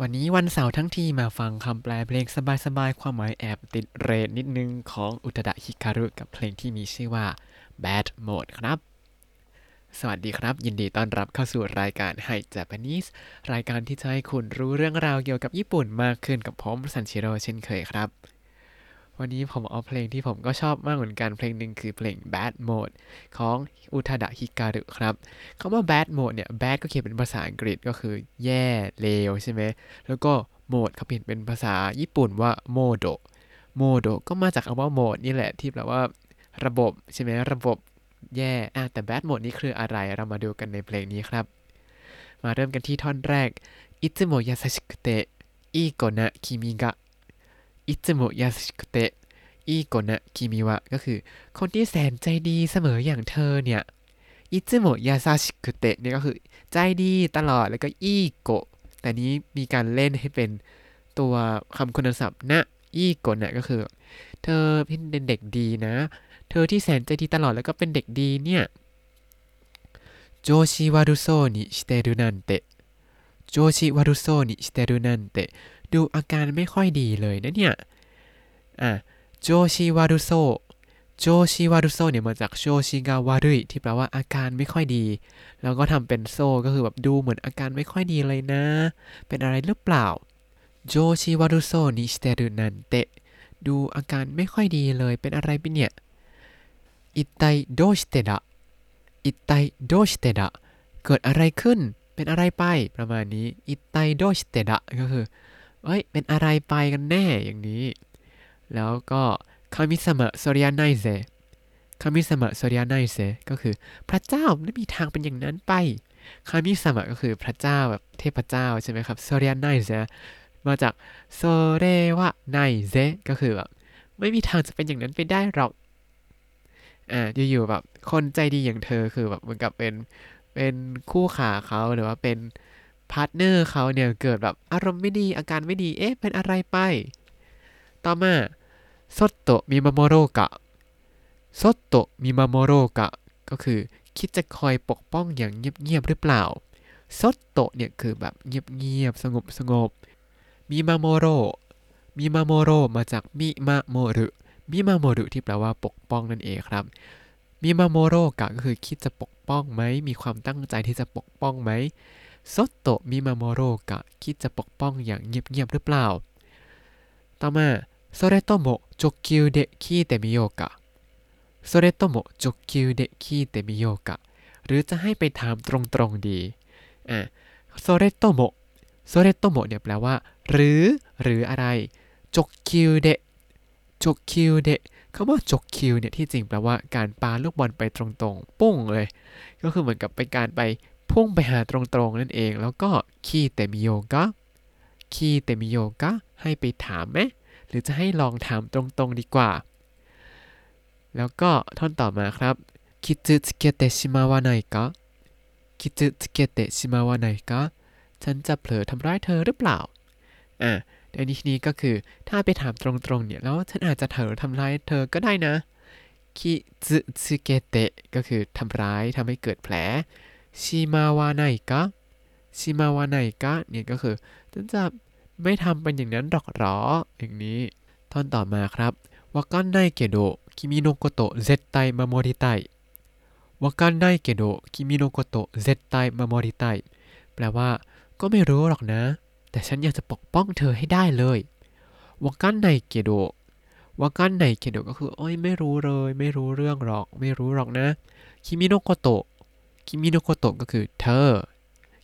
วันนี้วันเสาร์ทั้งทีมาฟังคำแปลเพลงสบายๆ ความหมายแอบติดเรทนิดนึงของอุตดะฮิคารุกับเพลงที่มีชื่อว่า Bad Mode ครับ สวัสดีครับ ยินดีต้อนรับเข้าสู่รายการ Hi Japanese รายการที่จะให้คุณรู้เรื่องราวเกี่ยวกับญี่ปุ่นมากขึ้นกับผมซันชิโร่เช่นเคยครับ วันนี้ผมเอาเพลงที่ผมก็ชอบมากเหมือนกันเพลงหนึ่งคือเพลง Bad Mode ของอุทาดะฮิการุครับคำว่า bad mode เนี่ย bad ก็เขียนเป็นภาษาอังกฤษก็คือแย่เลวใช่ไหม แล้วก็ mode เขาเปลี่ยนเป็นภาษาญี่ปุ่นว่า modo modo ก็มาจากคำว่า mode นี่แหละที่แปลว่าระบบใช่ไหมระบบแย่อ่ะแต่ bad mode นี่คืออะไรเรามาดูกันในเพลงนี้ครับ มาเริ่มกันที่ท่อนแรกいつも優しくていい子な君が いつもโมยาสกุเตอีโกนะคิมิวะก็คือคนที่แสนใจดีเสมออย่างเธอเนี่ยいつもโมยาซาชิกุเตเนี่ยก็คือใจดีตลอดแล้วก็อีโกะแต่นี้มีการเล่นให้เป็นตัวคำคุณศัพท์นะอีโกะเนี่ยก็คือ เธอเป็นเด็กดีนะ เธอที่แสนใจดีตลอดแล้วก็เป็นเด็กดีเนี่ยโจชิวารุโซนิชิเตรุนันเตโจชิวารุโซนิชิเตรุนันเต ดูอาการไม่ค่อยดีเลยนะเนี่ย อะ 調子悪そう 調子悪そう เนี่ยมาจาก 調子が悪い ที่แปลว่าอาการไม่ค่อยดี แล้วก็ทำเป็น そう ก็คือแบบดูเหมือนอาการไม่ค่อยดีเลยนะ เป็นอะไรหรือเปล่า調子悪そうにしてるなんて ดูอาการไม่ค่อยดีเลยเป็นอะไรไปเนี่ยいったいどうしてだ いったいどうしてだ เกิดอะไรขึ้นเป็นอะไรไปประมาณนี้いったいどうしてだ ก็คือ เอ้ย เป็นอะไรไปกันแน่อย่างนี้ แล้วก็神様そりゃないぜ 神様そりゃないぜ ก็คือพระเจ้าไม่มีทางเป็นอย่างนั้นไปคามิสมะก็คือพระเจ้าแบบเทพเจ้าใช่ไหมครับそりゃないぜ มาจาก それはないぜ ก็คือแบบไม่มีทางจะเป็นอย่างนั้นไปได้หรอกอ่าอยู่ๆแบบคนใจดีอย่างเธอคือแบบเหมือนกับเป็นเป็นคู่ขาเขาหรือว่าเป็น partner เขาเนี่ยเกิดแบบอารมณ์ไม่ดีอาการไม่ดี เอ๊ะ เป็นอะไรไป ต่อมา そっと見守ろうか そっと見守ろうか ก็คือคิดจะคอยปกป้องอย่างเงียบๆหรือเปล่าそっと เนี่ยคือแบบเงียบๆสงบสงบมิมาโมโรมิมาโมโรมาจากมิมาโมรุมิมาโมรุที่แปลว่าปกป้องนั่นเองครับ見守ろうか ก็คือคิดจะปกป้องไหมมีความตั้งใจที่จะปกป้องไหม ซดโตมิมาโมโรกะคิดจะปกป้องอย่างเงียบๆหรือเปล่า ต่อมาそれとも直球で聞いてみようかそれとも直球で聞いてみようかหรือจะให้ไปถามตรงๆดีอ่ะโซเรโตโมโซเรโตโมเนี่ยแปลว่า หรือ หรืออะไรจกคิวเดจกคิวเดคำว่าจกคิวเนี่ยที่จริงแปลว่าการปาลูกบอลไปตรงๆ ปุ้งเลย ก็คือเหมือนกับเป็นการไป พุ่งไปหาตรงๆนั่นเอง แล้วก็ขี้เตมิโยกะขี้เตมิโยกะให้ไปถามไหมหรือจะให้ลองถามตรงๆดีกว่า แล้วก็ท่อนต่อมาครับคิจุสเกเตชิมาวะไนกะคิจุสเกเตชิมาวะไนกะฉันจะเผลอทำร้ายเธอหรือเปล่า อะในที่นี้ก็คือถ้าไปถามตรงๆเนี่ยแล้วฉันอาจจะเผลอทำร้ายเธอก็ได้นะ傷つけて ก็คือทำร้ายทำให้เกิดแผล しまわないか しまわないか เนี่ยก็คือฉันจะไม่ทำเป็นอย่างนั้นหรอกหรอ อย่างนี้ ท่อนต่อมาครับわかんないけど君のこと絶対守りたい わかんないけど君のこと絶対守りたいแปลว่า ก็ไม่รู้หรอกนะ แต่ฉันอยากจะปกป้องเธอให้ได้เลยわかんないけど わかんないけど ก็คือโอ้ยไม่รู้เลย ไม่รู้เรื่องหรอก ไม่รู้หรอกนะ君のこと 君のこと ก็คือเธอ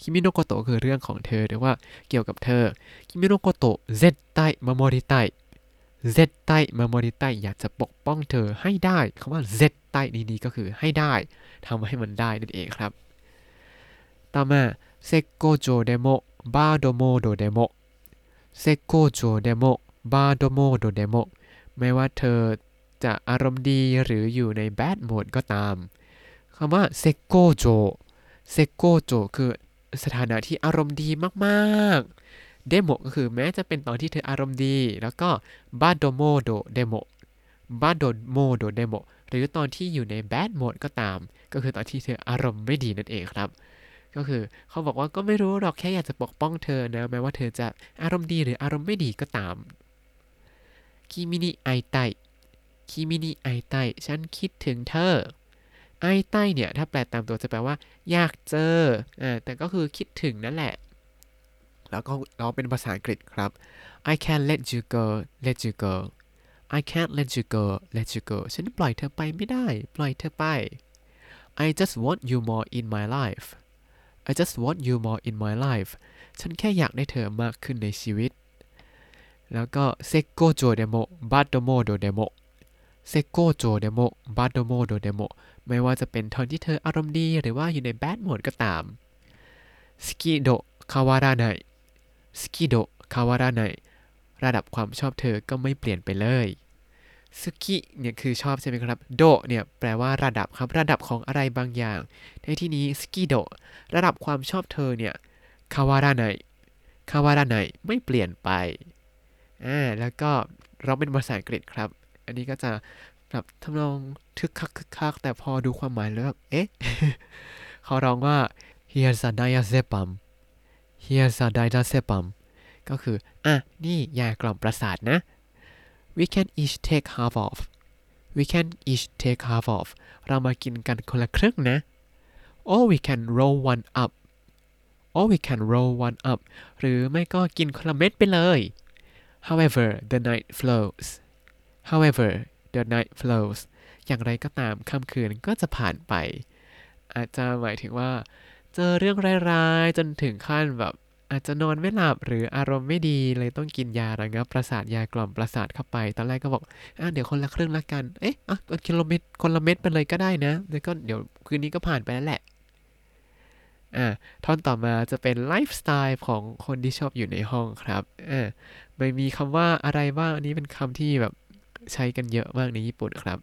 君のこと คือเรื่องของเธอหรือว่าเกี่ยวกับเธอ君のこと絶対守りたい 絶対守りたい อยากจะปกป้องเธอให้ได้คำว่า絶対 นี้ก็คือให้ได้ทำให้มันได้นั่นเองครับ ต่อมา 絶好調でもバッドモードでも 絶好調でもバッドモードでも ไม่ว่าเธอจะอารมณ์ดีหรืออยู่ใน bad mode ก็ตาม คำว่า絶好調 絶好調 คือสถานะที่อารมณ์ดีมากๆでも ก็คือแม้จะเป็นตอนที่เธออารมณ์ดี แล้วก็バッドモードでもバッドモードでも หรือตอนที่อยู่ใน bad mode ก็ตาม ก็คือตอนที่เธออารมณ์ไม่ดีนั่นเองครับ ก็คือเขาบอกว่าก็ไม่รู้หรอกแค่อยากจะปกป้องเธอนะ แม้ว่าเธอจะอารมณ์ดีหรืออารมณ์ไม่ดีก็ตาม君に会いたい 君に会いたい ฉันคิดถึงเธอ 会いたい เนี่ยถ้าแปลตามตัวจะแปลว่า อยากเจออ่าแต่ก็คือคิดถึงนั่นแหละ แล้วก็เราเป็นภาษาอังกฤษครับ I can't let you go let you go I can't let you go let you go ฉันปล่อยเธอไปไม่ได้ ปล่อยเธอไป I just want you more in my life I just want you more in my life ฉันแค่อยากได้เธอมากขึ้นในชีวิต แล้วก็絶好調でもバッドモードでも 絶好調でもバッドモードでも ไม่ว่าจะเป็นตอนที่เธออารมณ์ดีหรือว่าอยู่ใน bad mode ก็ตาม好き度変わらない 好き度変わらない ระดับความชอบเธอก็ไม่เปลี่ยนไปเลย好き เนี่ยคือชอบใช่ไหมครับ 度 เนี่ยแปลว่าระดับครับ ระดับของอะไรบางอย่าง ในที่นี้好き度 ระดับความชอบเธอเนี่ย変わらない 変わらない ไม่เปลี่ยนไปอ่าแล้วก็เราเป็นภาษาอังกฤษครับ อันนี้ก็จะ แบบทำนองคึกคักคึกคัก แต่พอดูความหมายแล้วแบบเอ๊ะ เขาร้องว่า here's a diazepam here's a diazepam ก็คือ อะ นี่ยากล่อมประสาทนะ we can each take half off we can each take half of เรามากินกันคนละครึ่งนะ or we can roll one up or we can roll one up หรือไม่ก็กินคนละเม็ดไปเลย however the night flows however the night flows อย่างไรก็ตามค่ำคืนก็จะผ่านไป อาจจะหมายถึงว่า เจอเรื่องร้ายๆ จนถึงขั้นแบบอาจจะนอนไม่หลับหรืออารมณ์ไม่ดีเลยต้องกินยาระงับประสาทยากล่อมประสาทเข้าไป ตอนแรกก็บอกอะเดี๋ยวคนละครึ่งละกัน เอ๊ะอะคนละเม็ดคนละเม็ดไปเลยก็ได้นะ แล้วก็เดี๋ยวคืนนี้ก็ผ่านไปแล้วแหละ อ่าท่อนต่อมาจะเป็นไลฟ์สไตล์ของคนที่ชอบอยู่ในห้องครับอ่าไม่มีคำว่าอะไรบ้าง อันนี้เป็นคำที่แบบ ใช้กันเยอะมากในญี่ปุ่นครับ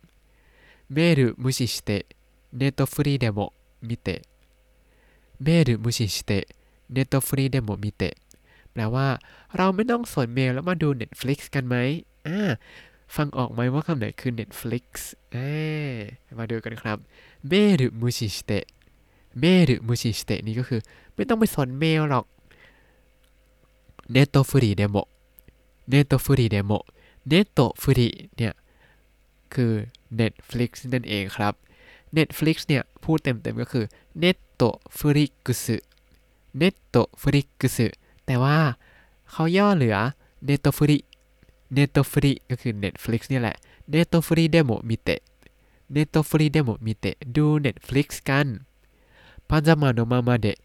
メール無視してネトフリでも観て メール無視してネトフリでも観て แปลว่า เราไม่ต้องสนเมลแล้วมาดู Netflix กันไหมอ่าฟังออกไหมว่าคำไหนคือ Netflix อ่ามาดูกันครับメール無視して メール無視して นี่ก็คือ ไม่ต้องไปสนเมลหรอกネトフリでも ネトフリでも ネトフリ เนี่ย คือ Netflix นั่นเองครับ Netflix เนี่ย พูดเต็มๆก็คือ ネットフリックス ネットフリックス แต่ว่าเขาย่อเหลือ ネトフリ ネトフリ ก็คือ Netflix เนี่ยแหละ ネトフリでも観て ネトフリでも観て ดู Netflix กันพาจามาโนมามาเดะ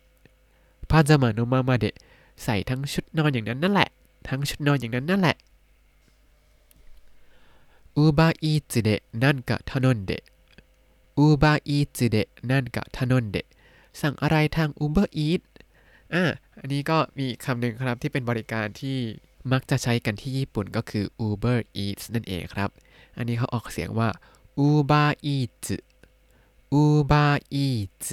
พาจามาโนมามาเดะใส่ทั้งชุดนอนอย่างนั้นนั่นแหละ ทั้งชุดนอนอย่างนั้นนั่นแหละ อูบาอีจิเดะนั่นกะทนนเดะอูบาอีจิเดะนั่นกะทนนเดะสั่งอะไรทางอูเบอร์อีทอะอันนี้ก็มีคำหนึ่งครับที่เป็นบริการที่มักจะใช้กันที่ญี่ปุ่นก็คือ Uber Eats นั่นเองครับ อันนี้เขาออกเสียงว่า Uber Eats Uber Eats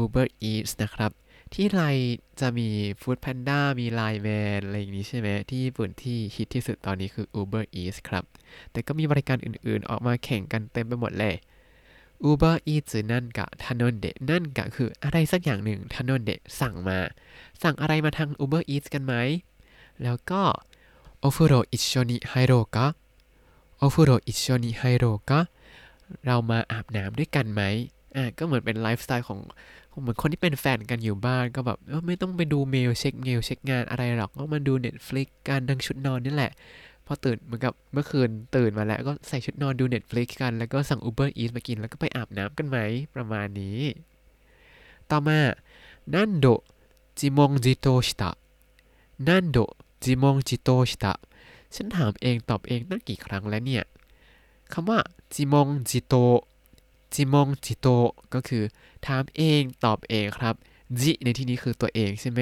Uber Eats นะครับ ที่ไทยจะมี Food Panda มี Line Man อะไรอย่างนี้ใช่ไหม ที่ญี่ปุ่นที่ฮิตที่สุดตอนนี้คือ Uber Eats ครับ แต่ก็มีบริการอื่นๆ ออกมาแข่งกันเต็มไปหมดเลย Uber Eats นั่นกะทานนเดนั่นกะคืออะไรสักอย่างหนึ่งทานนเดสั่งมา สั่งอะไรมาทาง Uber Eats กันไหม แล้วก็お風呂一緒に入ろうか お風呂一緒に入ろうか เรามาอาบน้ำด้วยกันไหมอ่าก็เหมือนเป็นไลฟ์สไตล์ของ เหมือนคนที่เป็นแฟนกันอยู่บ้านก็แบบไม่ต้องไปดูเมลเช็คเมลเช็คงานอะไรหรอกก็มาดู Netflix กันทั้งชุดนอนนี่แหละ พอตื่นเหมือนกับเมื่อคืนตื่นมาแล้วก็ใส่ชุดนอนดู Netflix กันแล้วก็สั่ง Uber Eats มากินแล้วก็ไปอาบน้ำกันไหมประมาณนี้ ต่อมา 何度จิมงจิโตชิตะนันโดจิมงจิโตชิตะฉันถามเองตอบเองตั้งกี่ครั้งแล้วเนี่ยคำว่าจิมงจิโต จิมงจิโตก็คือถามเองตอบเองครับจิในที่นี้คือตัวเองใช่ไหม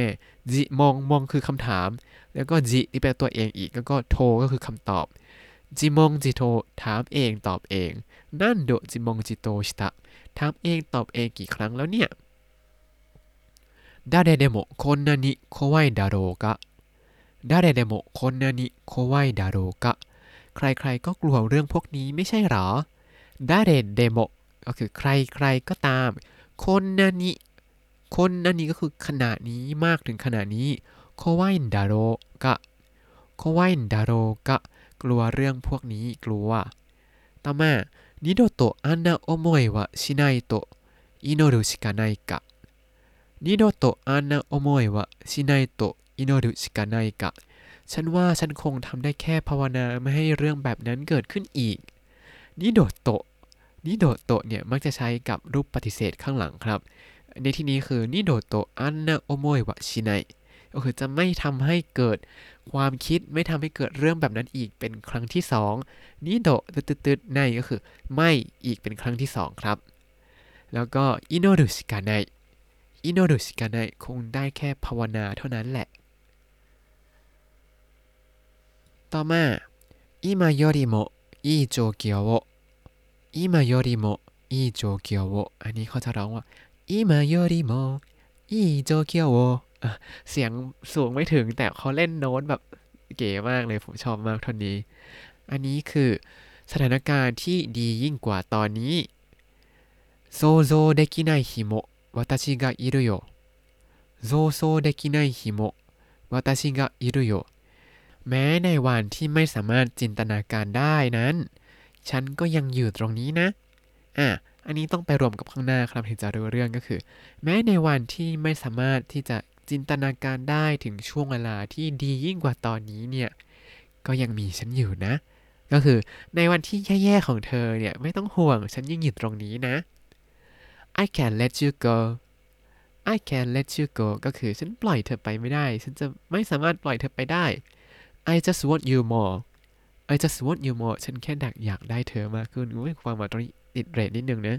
จิมองมองคือคำถาม แล้วก็จิที่แปลตัวเองอีกแล้วก็โทก็คือคำตอบจิมงจิโตถามเองตอบเองนั่นโดจิมงจิโตชิตะถามเองตอบเองกี่ครั้งแล้วเนี่ย誰でもこんなに怖いだろうか誰でもこんなに怖いだろうか ใครๆก็กลัวเรื่องพวกนี้ไม่ใช่หรอ誰でも ก็คือใครๆก็ตาม こんなにこんなに ก็คือขนาดนี้มากถึงขนาดนี้怖いだろうか怖いだろうか กลัวเรื่องพวกนี้กลัว ต่อมานิโดโตะอันนาโอโมยวะชิไนโตะอิโนรุชิกาไนกะนิโดโตะอันนาโอโมยวะชิไนโตะอิโนรุชิกาไนกะฉันว่าฉันคงทำได้แค่ภาวนาไม่ให้เรื่องแบบนั้นเกิดขึ้นอีกนิโดโตะ นิโดโตะเนี่ยมักจะใช้กับรูปปฏิเสธข้างหลังครับ ในที่นี้คือนิโดโตะอันนะโอโมยวะชิไยก็คือจะไม่ทำให้เกิดความคิดไม่ทำให้เกิดเรื่องแบบนั้นอีกเป็นครั้งที่2二度と ๆในก็คือไม่อีกเป็นครั้งที่ 2 ครับ แล้วก็祈るしかない祈るしかない คงได้แค่ภาวนาเท่านั้นแหละ ต่อมา今よりもいい状況 い状況をอันนี้เขาจะร้องว่า今よりもいい状況をอ่ะเสียงสูงไม่ถึงแต่เขาเล่นโน้ตแบบเก๋มากเลยผมชอบมากท่อนนี้ อันนี้คือสถานการณ์ที่ดียิ่งกว่าตอนนี้想像できない日も私がいるよ想像できない日も私がいるよแม้ในวันที่ไม่สามารถจินตนาการได้นั้น ฉันก็ยังอยู่ตรงนี้นะ อะ อันนี้ต้องไปรวมกับข้างหน้าครับถึงจะรู้เรื่องก็คือ แม้ในวันที่ไม่สามารถที่จะจินตนาการได้ถึงช่วงเวลาที่ดียิ่งกว่าตอนนี้เนี่ย ก็ยังมีฉันอยู่นะ ก็คือในวันที่แย่ๆของเธอเนี่ยไม่ต้องห่วงฉันยังอยู่ตรงนี้นะ I can let you go I can let you go ก็คือฉันปล่อยเธอไปไม่ได้ ฉันจะไม่สามารถปล่อยเธอไปได้ I just want you more I just want you more ฉันแค่ดักอยากได้เธอมากขึ้นอุ้ยความหมายตรงนี้ติดเรทนิดนึงนะ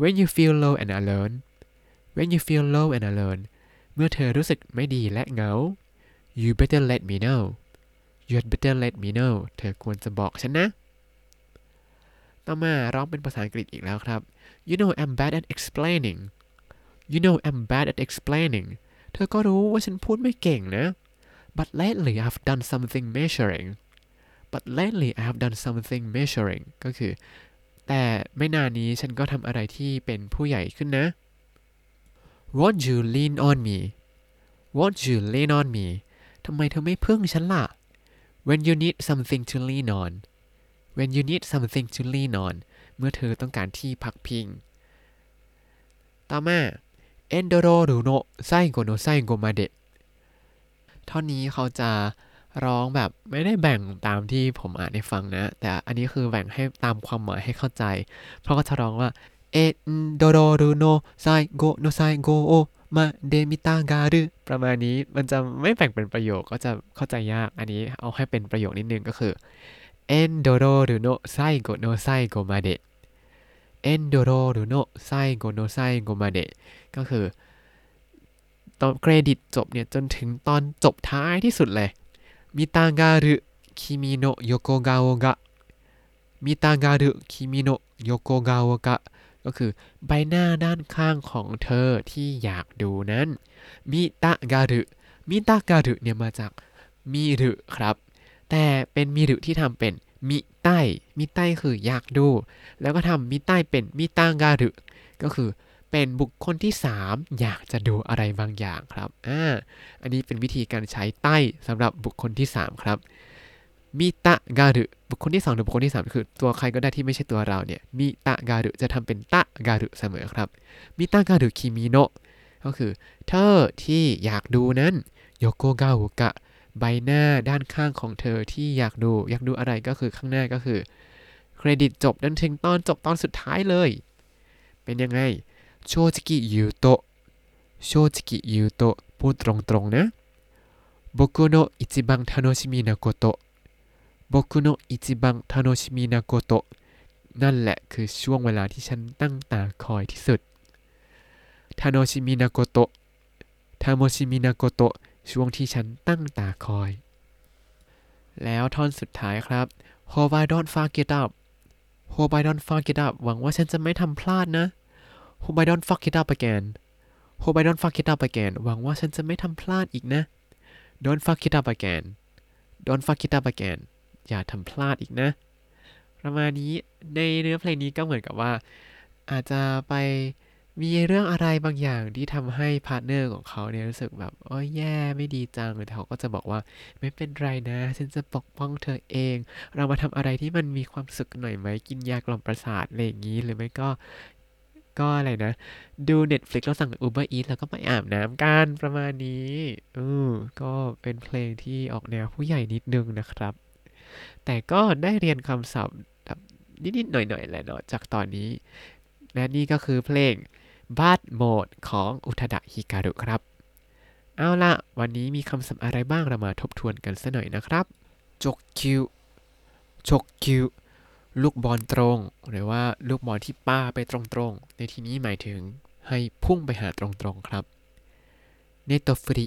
When you feel low and alone When you feel low and alone เมื่อเธอรู้สึกไม่ดีและเหงา You better let me know You better let me know เธอควรจะบอกฉันนะ ต่อมาร้องเป็นภาษาอังกฤษอีกแล้วครับ You know I'm bad at explaining You know I'm bad at explaining เธอก็รู้ว่าฉันพูดไม่เก่งนะ But lately I've done something measuring But lately I have done something measuring ก็คือ แต่ไม่นานนี้ฉันก็ทำอะไรที่เป็นผู้ใหญ่ขึ้นนะ Won't you lean on me Won't you lean on me ทำไมเธอไม่พึ่งฉันล่ะ When you need something to lean on When you need something to lean on เมื่อเธอต้องการที่พักพิง ต่อมา Endoro หรือโนไซโกโนไซโกมาเดท่อนนี้เขาจะ ร้องแบบไม่ได้แบ่งตามที่ผมอ่านให้ฟังนะ แต่อันนี้คือแบ่งให้ตามความหมายให้เข้าใจ เพราะก็จะร้องว่าエンドロールの最後の最後まで見たがる ประมาณนี้มันจะไม่แบ่งเป็นประโยคก็จะเข้าใจยาก อันนี้เอาให้เป็นประโยคนิดนึงก็คือエンドロールの最後の最後までエンドロールの最後の最後まで ก็คือตอนเครดิตจบเนี่ยจนถึงตอนจบท้ายที่สุดเลย 見たがる君の横顔が見たがる君の横顔が ก็คือใบหน้าด้านข้างของเธอที่อยากดูนั้น見たがる見たがる เนี่ยมาจากมิรุครับ แต่เป็นมิรุที่ทำเป็นมิใต้มิใต้คืออยากดู แล้วก็ทำมิใต้เป็นมิตาการุก็คือ เป็นบุคคลที่ 3 อยากจะดูอะไรบางอย่างครับอ่าอันนี้เป็นวิธีการใช้ใต้สำหรับบุคคลที่ 3 ครับมิตะการุบุคคลที่2หรือบุคคลที่ 3 คือ ตัวใครก็ได้ที่ไม่ใช่ตัวเราเนี่ยมิตะการุจะทำเป็นตะการุเสมอครับมิตะการุคิมิโนะก็คือ เธอที่อยากดูนั้นโยโกกาโอกะใบหน้าด้านข้างของเธอที่อยากดูอยากดูอะไรก็คือข้างหน้าก็คือ เครดิตจบจนถึงตอนจบตอนสุดท้ายเลย เป็นยังไง 正直言うと正直言うとพูดตรงๆนะ僕の一番楽しみなこと僕の一番楽しみなことนั่นแหละคือช่วงเวลาที่ฉันตั้งตาคอยที่สุด楽しみなこと楽しみなことช่วงที่ฉันตั้งตาคอย แล้วท่อนสุดท้ายครับ Hope I don't fuck it up Hope I don't fuck it up หวังว่าฉันจะไม่ทำพลาดนะ Hope I don't fuck it up again Hope I don't fuck it up again หวังว่าฉันจะไม่ทำพลาดอีกนะ Don't fuck it up again Don't fuck it up again อย่าทำพลาดอีกนะ ประมาณนี้ในเนื้อเพลงนี้ก็เหมือนกับว่า อาจจะไปมีเรื่องอะไรบางอย่างที่ทำให้ partner ของเขาเนี่ยรู้สึกแบบโอ้ยแย่ไม่ดีจังแต่เขาก็จะบอกว่าไม่เป็นไรนะ ฉันจะปกป้องเธอเอง เรามาทำอะไรที่มันมีความสุขหน่อยไหมกินยากล่อมประสาทอะไรอย่างนี้ หรือไม่ก็ ก็อะไรนะ ดู Netflix แล้วสั่ง Uber Eats แล้วก็ไปอาบน้ำกันประมาณนี้อือก็เป็นเพลงที่ออกแนวผู้ใหญ่นิดนึงนะครับ แต่ก็ได้เรียนคำศัพท์นิดๆหน่อยๆแหละเนาะจากตอนนี้ และนี่ก็คือเพลงบา d โหมดของอุทดะฮิการุครับ เอาละวันนี้มีคำศัพท์อะไรบ้างเรามาทบทวนกันสัหน่อยนะครับจกคิวจกคิว ลูกบอลตรง หรือว่าลูกบอลที่ป้าไปตรงๆ ในที่นี้หมายถึงให้พุ่งไปหาตรงๆครับเนตฟริ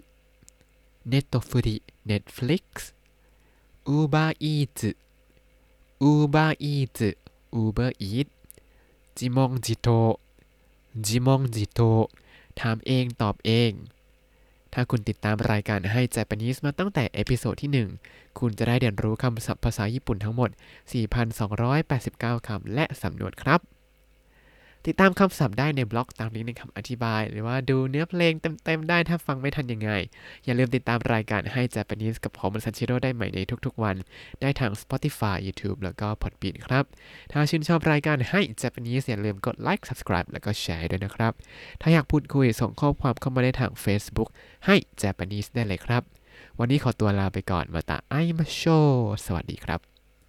ネトフリ Netflix ウーバーイーツウーバーイーツ Uber Eats 自問自答自問自答 ถามเองตอบเอง ถ้าคุณติดตามรายการให้ Japanese มาตั้งแต่ episode ที่ 1 คุณจะได้เรียนรู้คำศัพท์ภาษาญี่ปุ่นทั้งหมด 4,289 คำและสำนวนครับ ติดตามคำศัพท์ได้ในบล็อกตามลิงก์ในคำอธิบาย หรือว่าดูเนื้อเพลงเต็มๆได้ถ้าฟังไม่ทันยังไง อย่าลืมติดตามรายการให้ Japanese กับผมซันชิโร่ได้ใหม่ในทุกๆวัน ได้ทาง Spotify YouTube แล้วก็ Podbean ครับ ถ้าชื่นชอบรายการให้ Japanese อย่าลืมกด like subscribe แล้วก็แชร์ด้วยนะครับ ถ้าอยากพูดคุยส่งข้อความเข้ามาได้ทาง Facebook ให้ Japanese ได้เลยครับ วันนี้ขอตัวลาไปก่อนมาตาไอมาโช สวัสดีครับ